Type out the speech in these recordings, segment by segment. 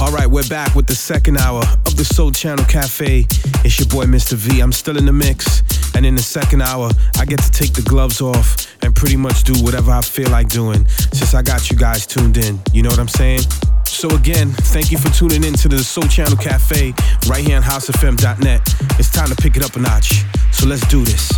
All right, we're back with the second hour of the Sole Channel Cafe. It's your boy, Mr. V. I'm still in the mix. And in the second hour, I get to take the gloves off and pretty much do whatever I feel like doing since I got you guys tuned in. You know what I'm saying? So again, thank you for tuning in to the Sole Channel Cafe right here on housefm.net. It's time to pick it up a notch. So let's do this.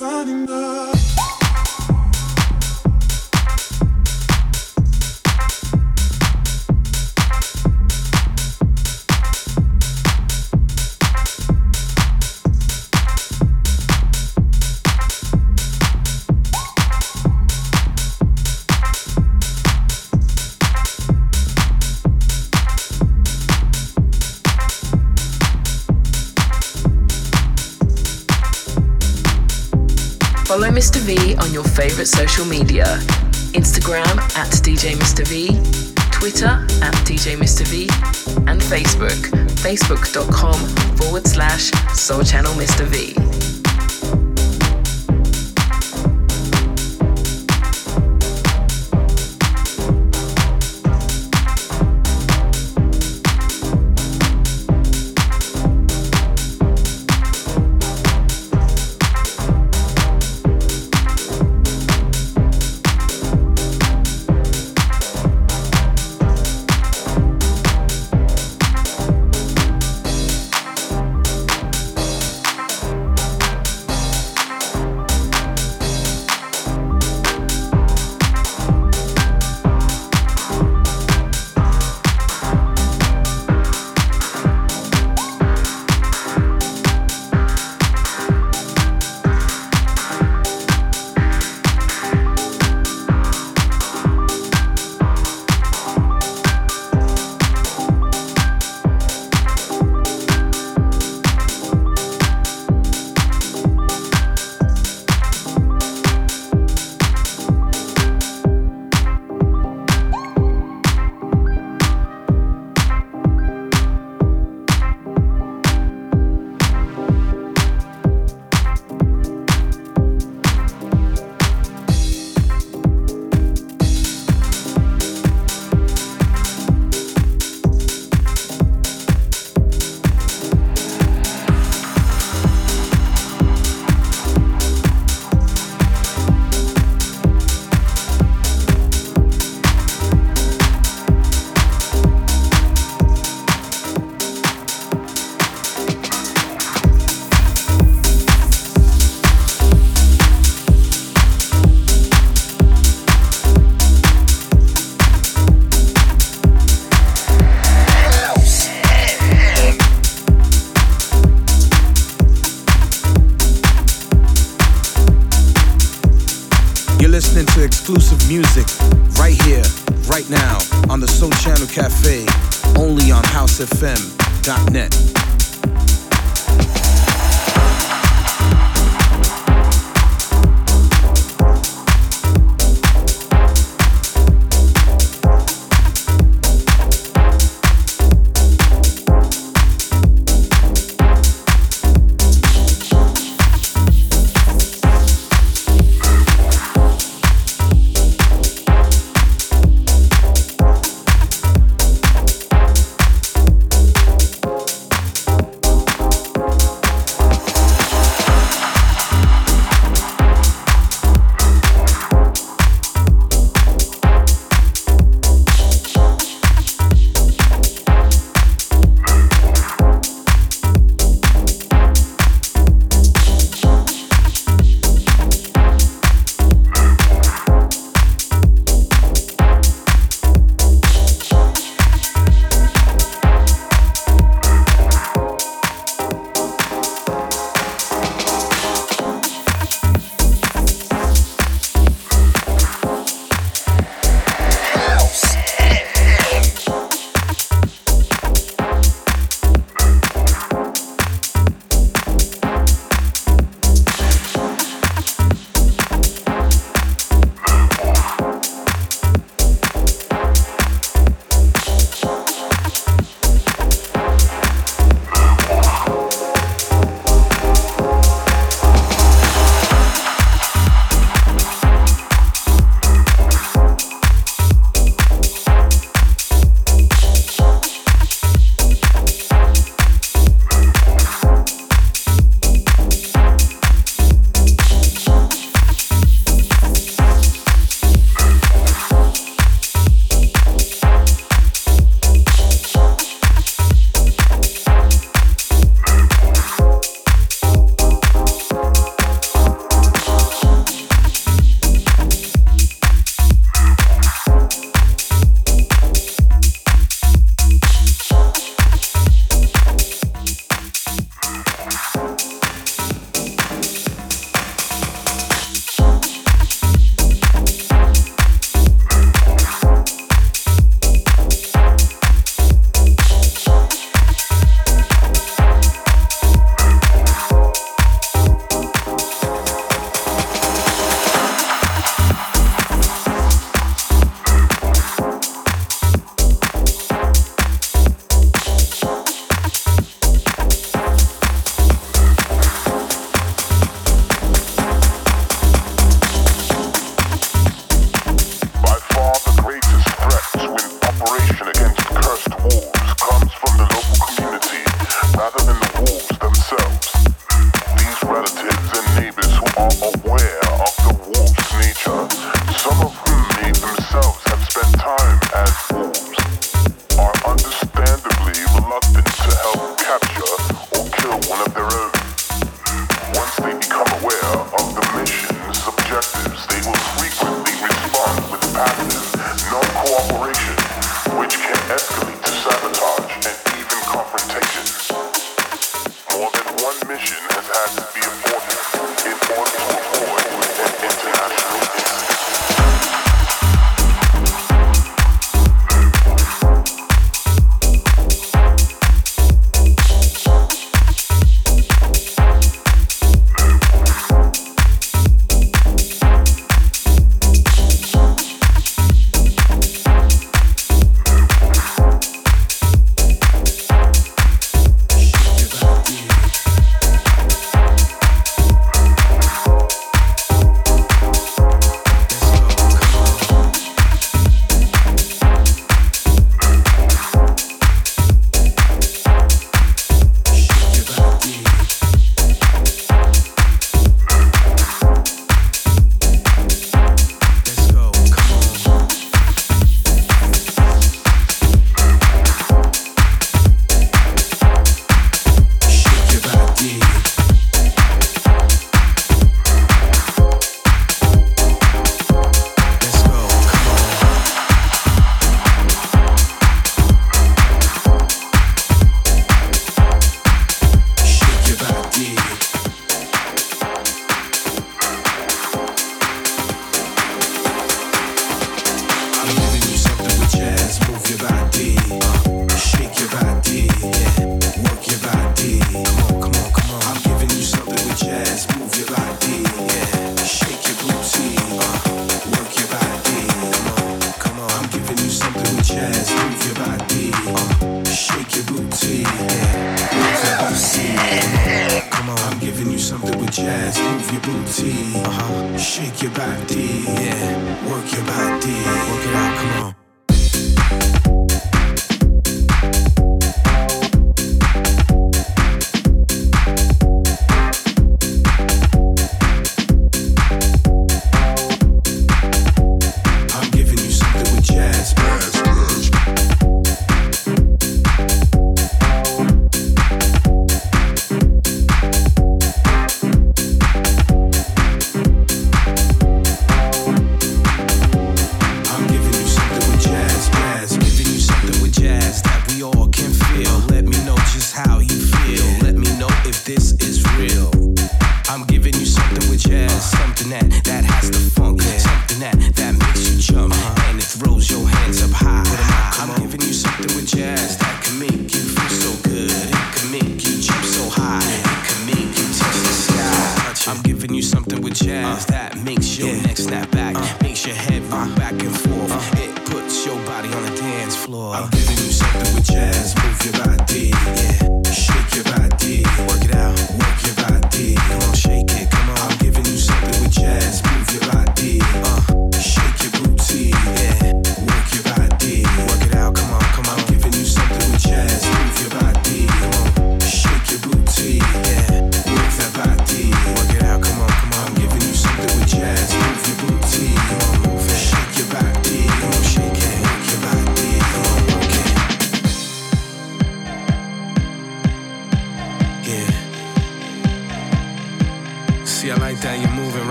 standing up. favorite social media Instagram at DJ Mr. V, Twitter at DJ Mr. V, and Facebook, facebook.com forward slash Sole Channel Mr. V.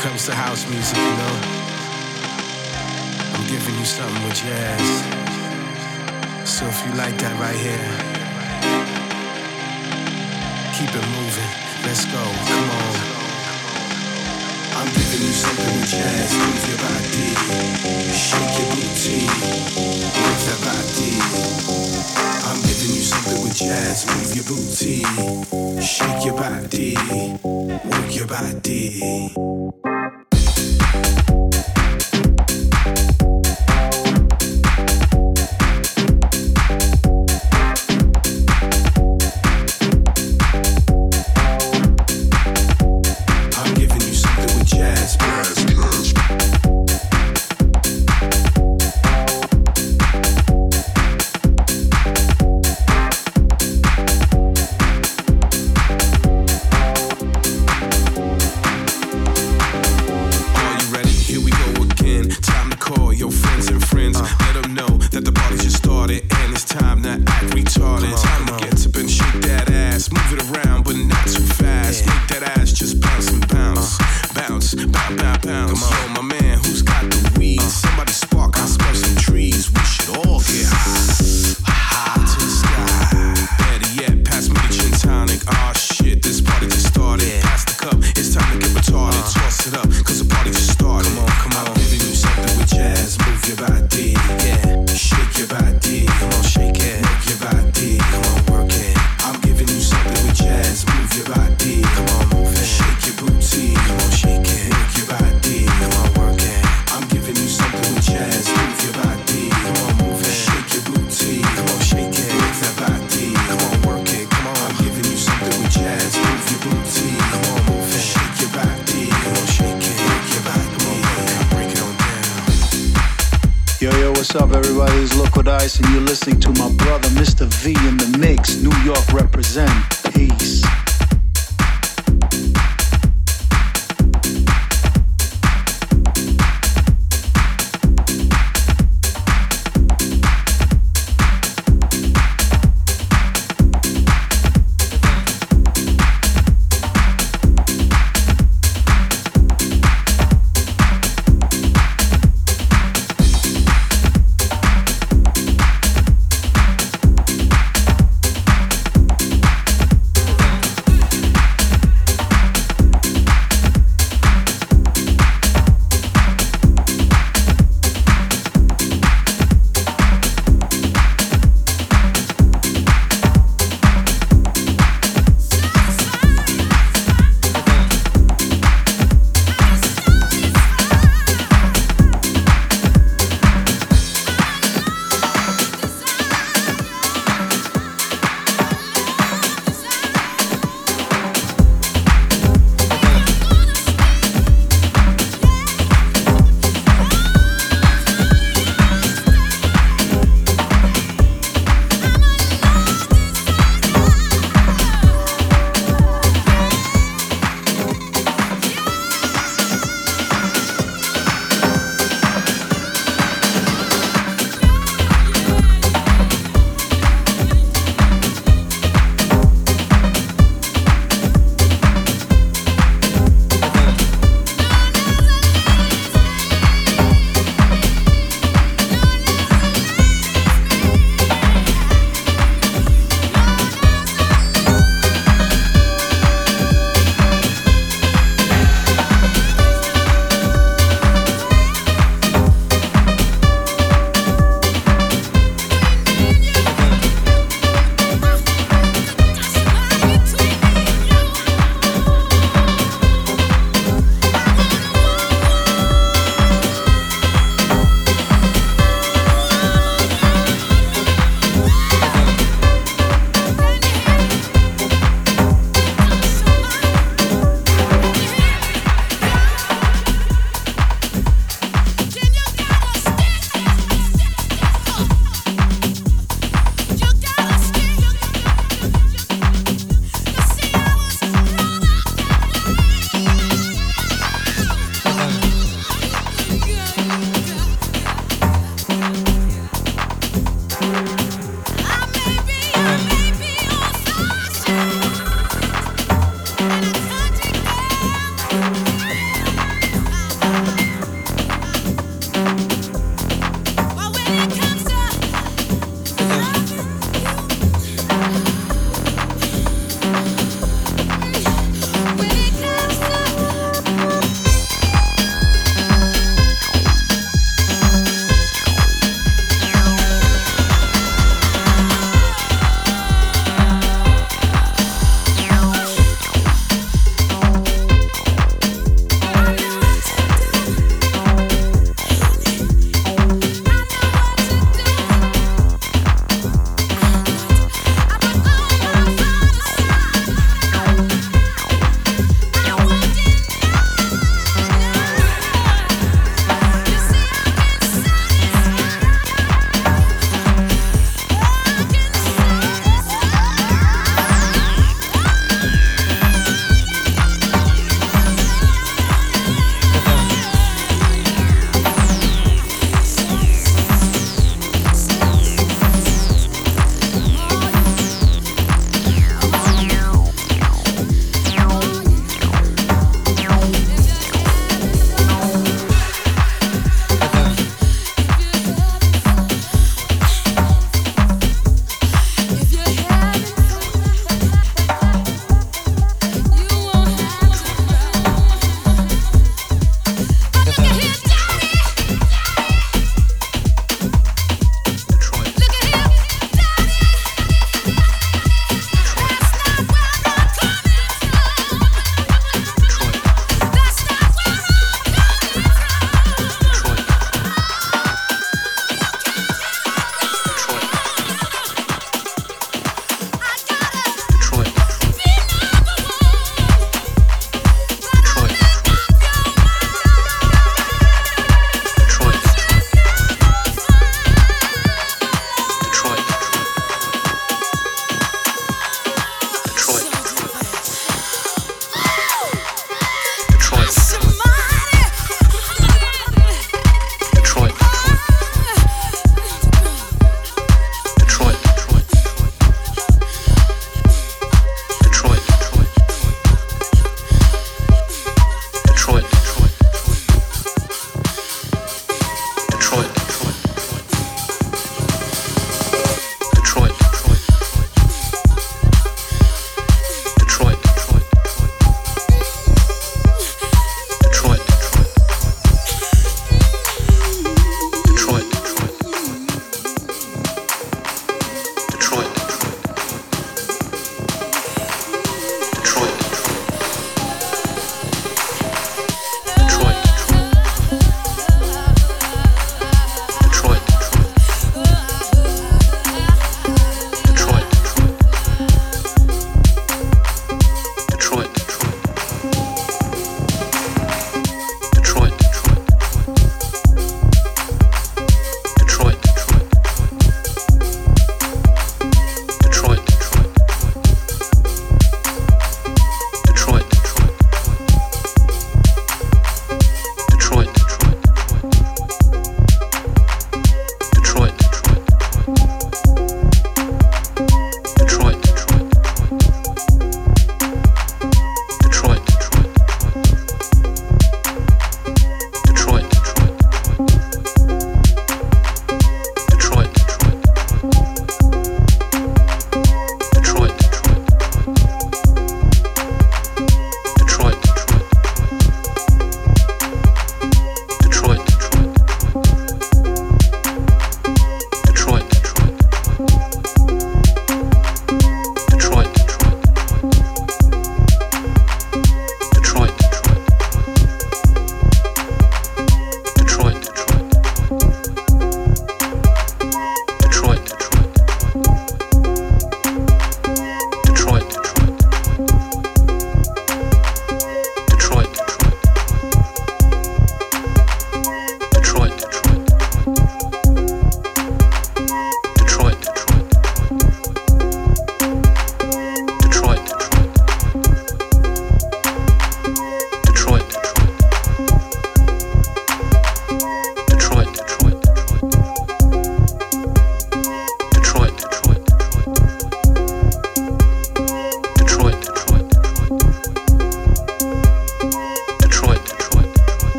it comes to house music, you know. I'm giving you something with jazz. So if you like that right here, keep it moving. Let's go, come on. I'm giving you something with jazz. Move your body, shake your booty, move that body. I'm giving you something with jazz. Move your booty, shake your body, work your body. Look liquid ice, and you're listening to my brother, Mr. V in the mix. New York represent.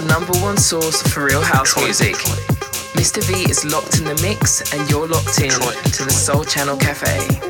Your number one source for real house music. Mr. V is locked in the mix, and you're locked in to the Sole Channel Cafe.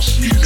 A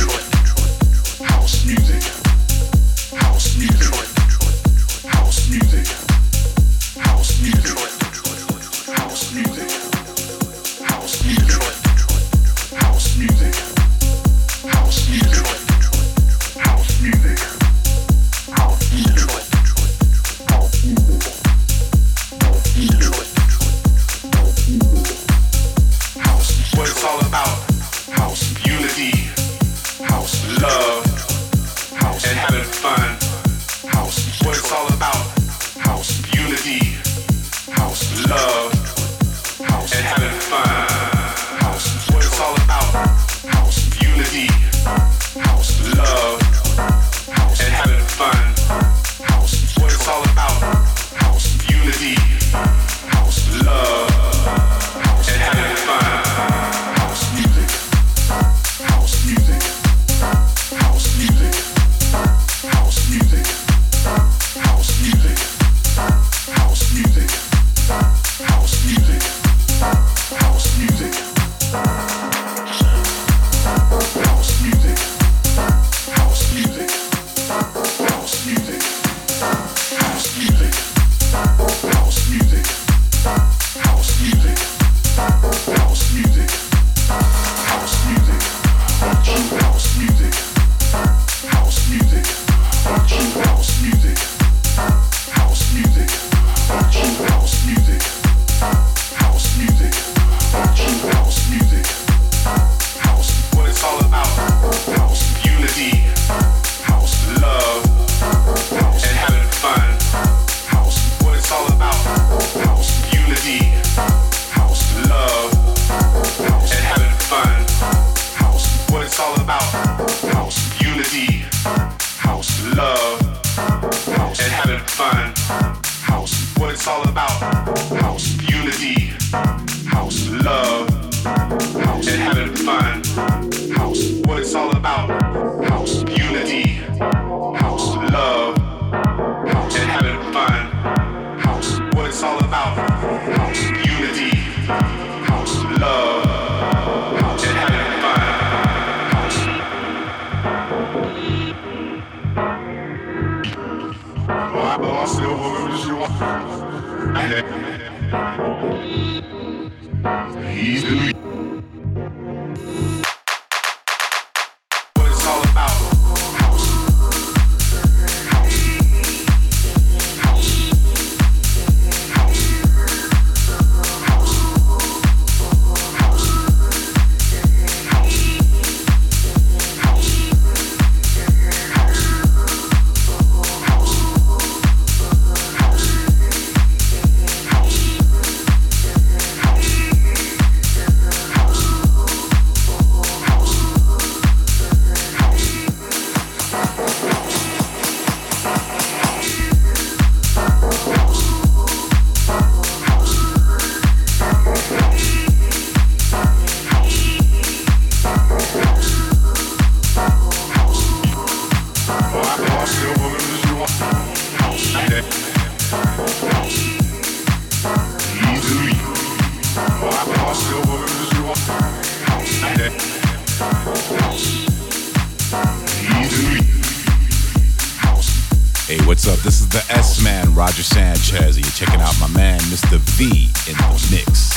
This is the S Man, Roger Sanchez. You're checking out my man, Mr. V, in the mix.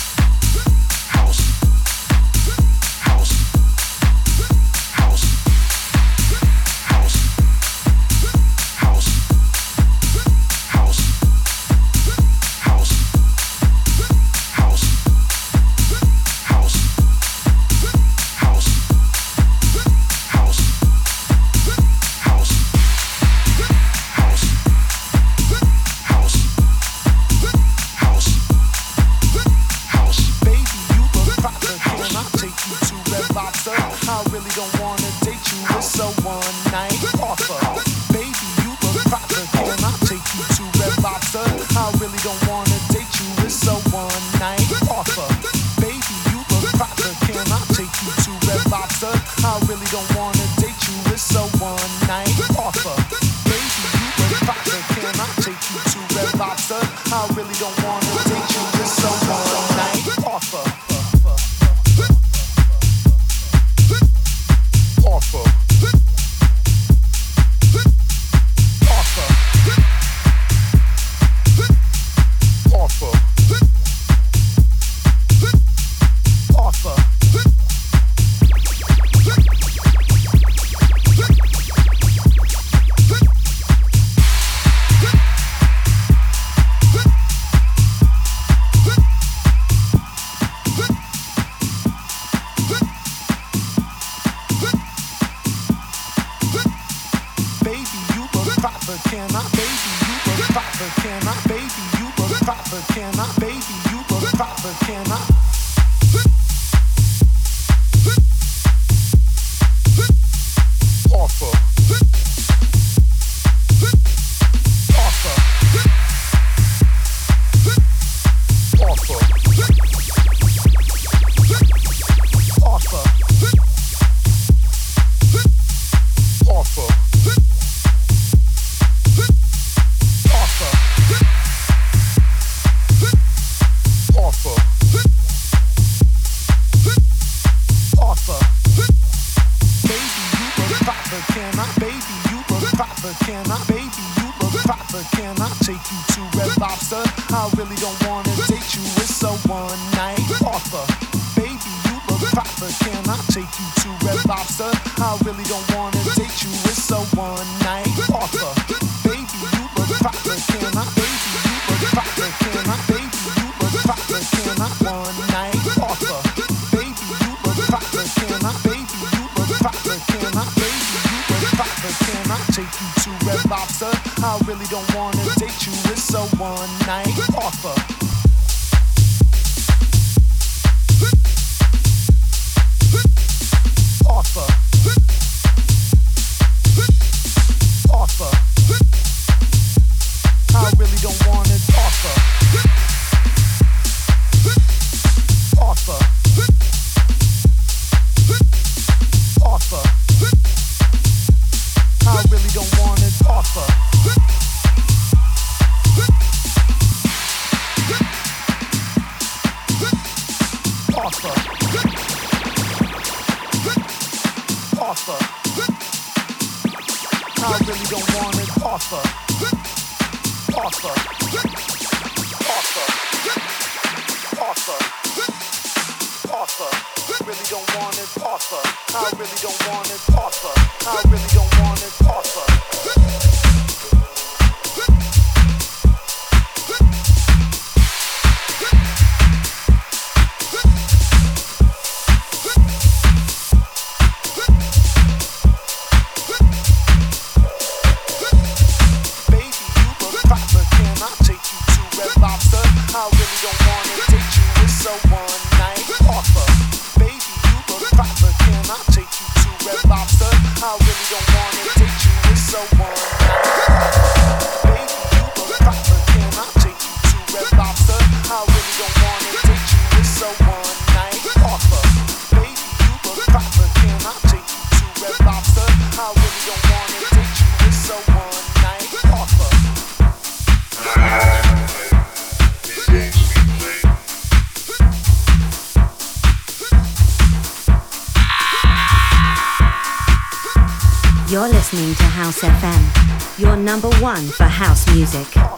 Listening to House FM, your number one for house music.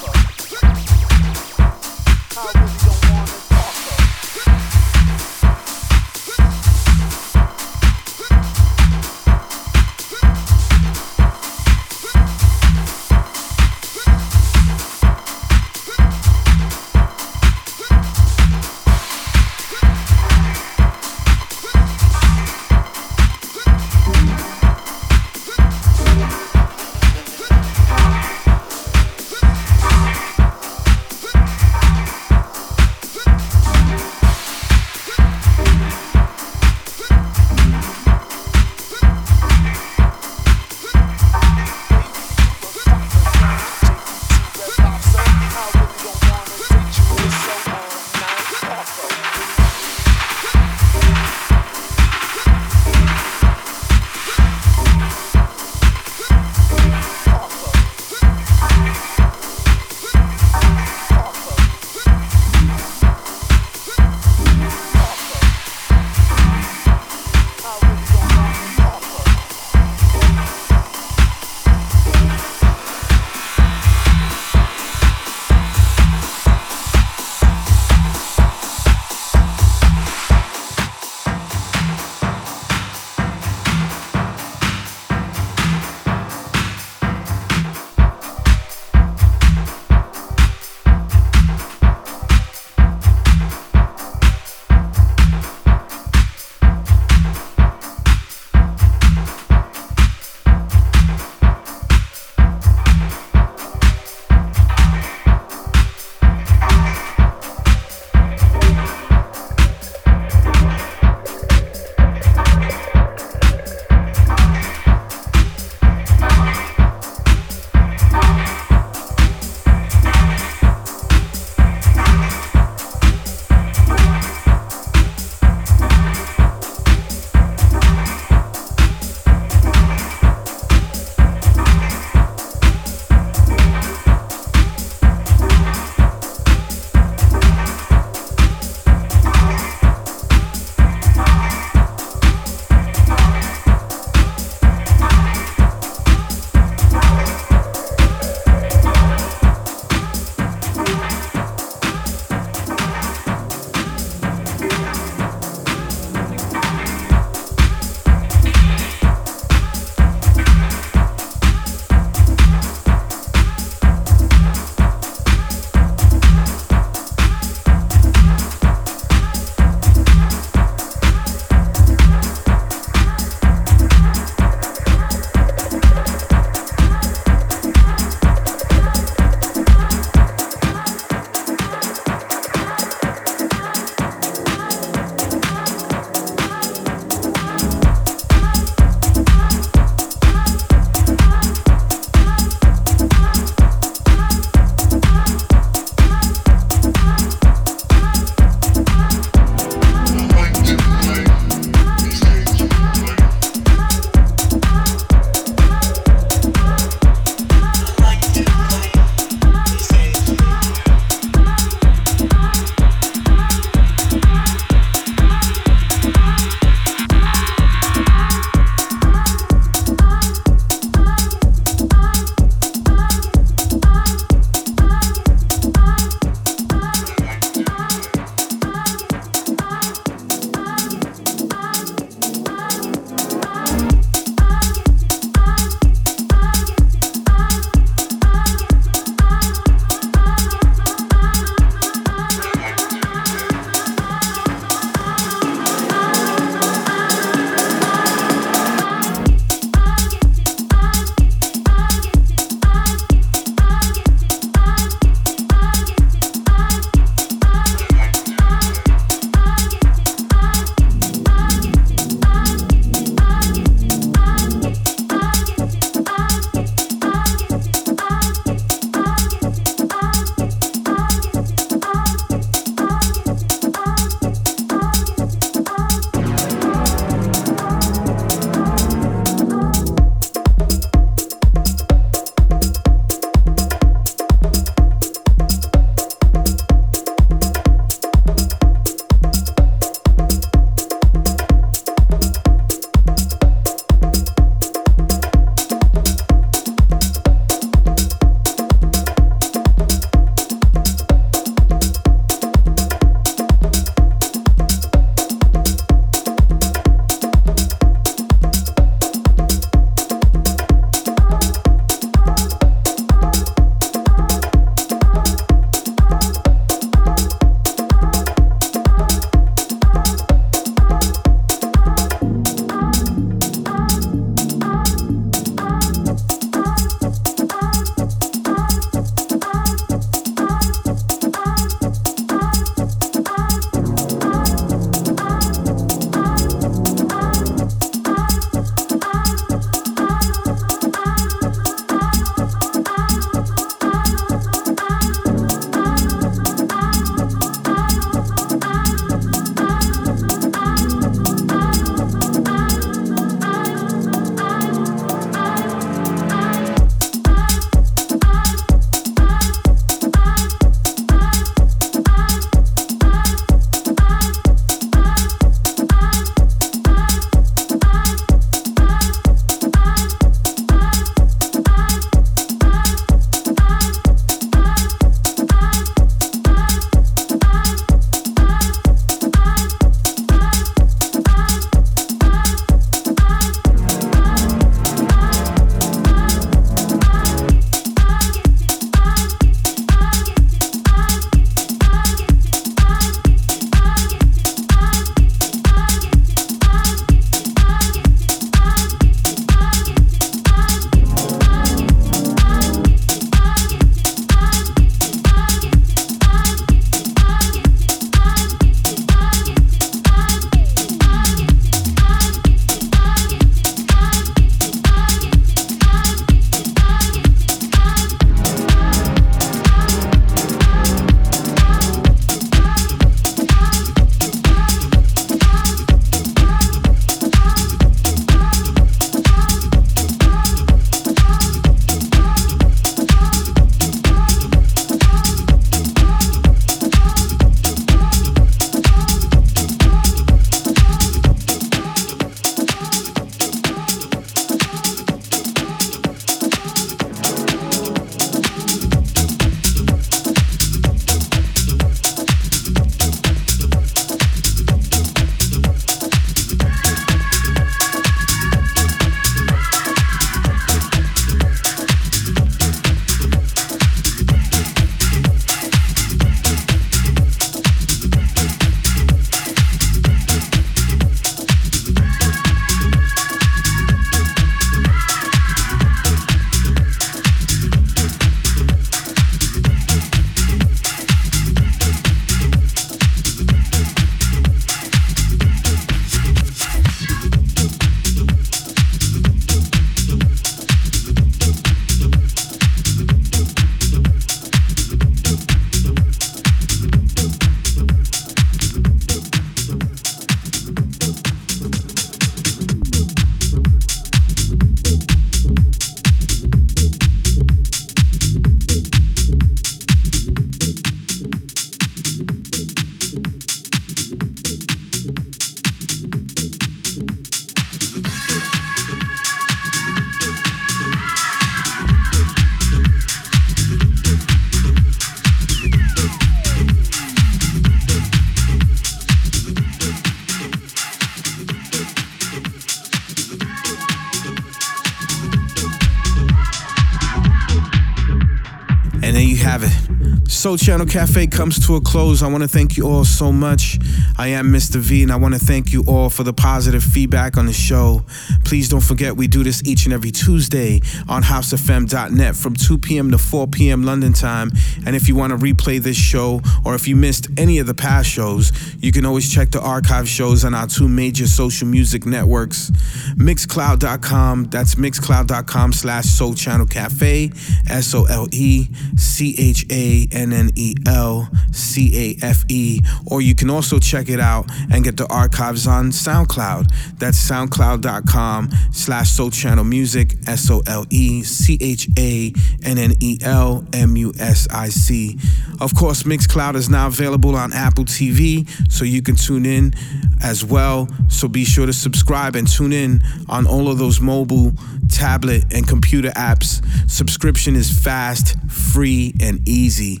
Sole Channel Cafe comes to a close. I want to thank you all so much. I am Mr. V, and I want to thank you all for the positive feedback on the show. Please don't forget we do this each and every Tuesday on housefm.net from 2 p.m. to 4 p.m. London time. And if you want to replay this show, or if you missed any of the past shows, you can always check the archive shows on our two major social music networks, Mixcloud.com. That's Mixcloud.com slash Sole Channel Cafe, S O L E C H A N N E L C A F E. Or you can also check it out and get the archives on SoundCloud. That's SoundCloud.com slash Sole Channel Music, S O L E C H A N N E L M U S I C. Of course, Mixcloud is now available on Apple TV, so you can tune in as well. So be sure to subscribe and tune in on all of those mobile, tablet, and computer apps. Subscription is fast, free, and easy.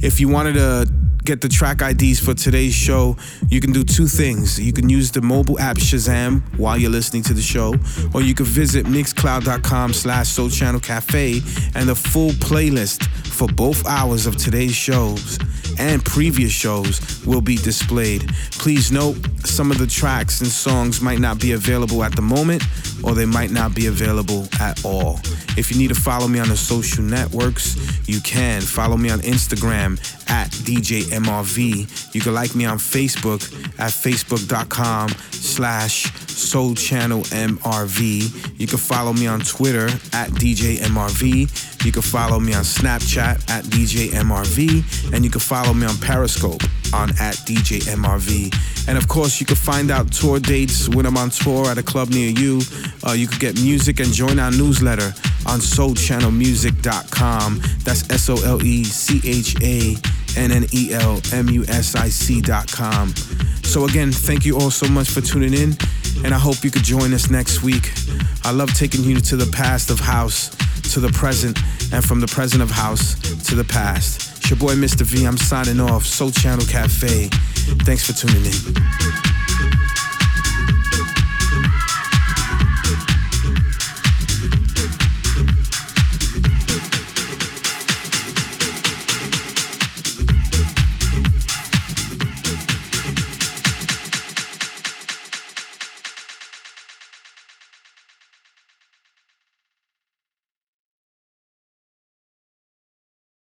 If you wanted to get the track IDs for today's show, you can do two things. You can use the mobile app Shazam while you're listening to the show, or you can visit mixcloud.com slash Sole Channel Cafe and the full playlist for both hours of today's shows and previous shows will be displayed. Please note some of the tracks and songs might not be available at the moment or they might not be available at all. If you need to follow me on the social networks, you can. Follow me on Instagram at DJMRV. You can like me on Facebook at facebook.com slash Sole Channel MRV. You can follow me on Twitter at DJMRV. You can follow me on Snapchat at DJMRV. And you can follow me on Periscope on at DJMRV. And of course, you can find out tour dates when I'm on tour at a club near you. Uh, you can get music and join our newsletter on solechannelmusic.com. That's S O L E C H A N N E L M U S I com. So, again, thank you all so much for tuning in, and I hope you could join us next week. I love taking you to the past of house, to the present, and from the present of house to the past. It's your boy, Mr. V. I'm signing off. Sole Channel Cafe. Thanks for tuning in.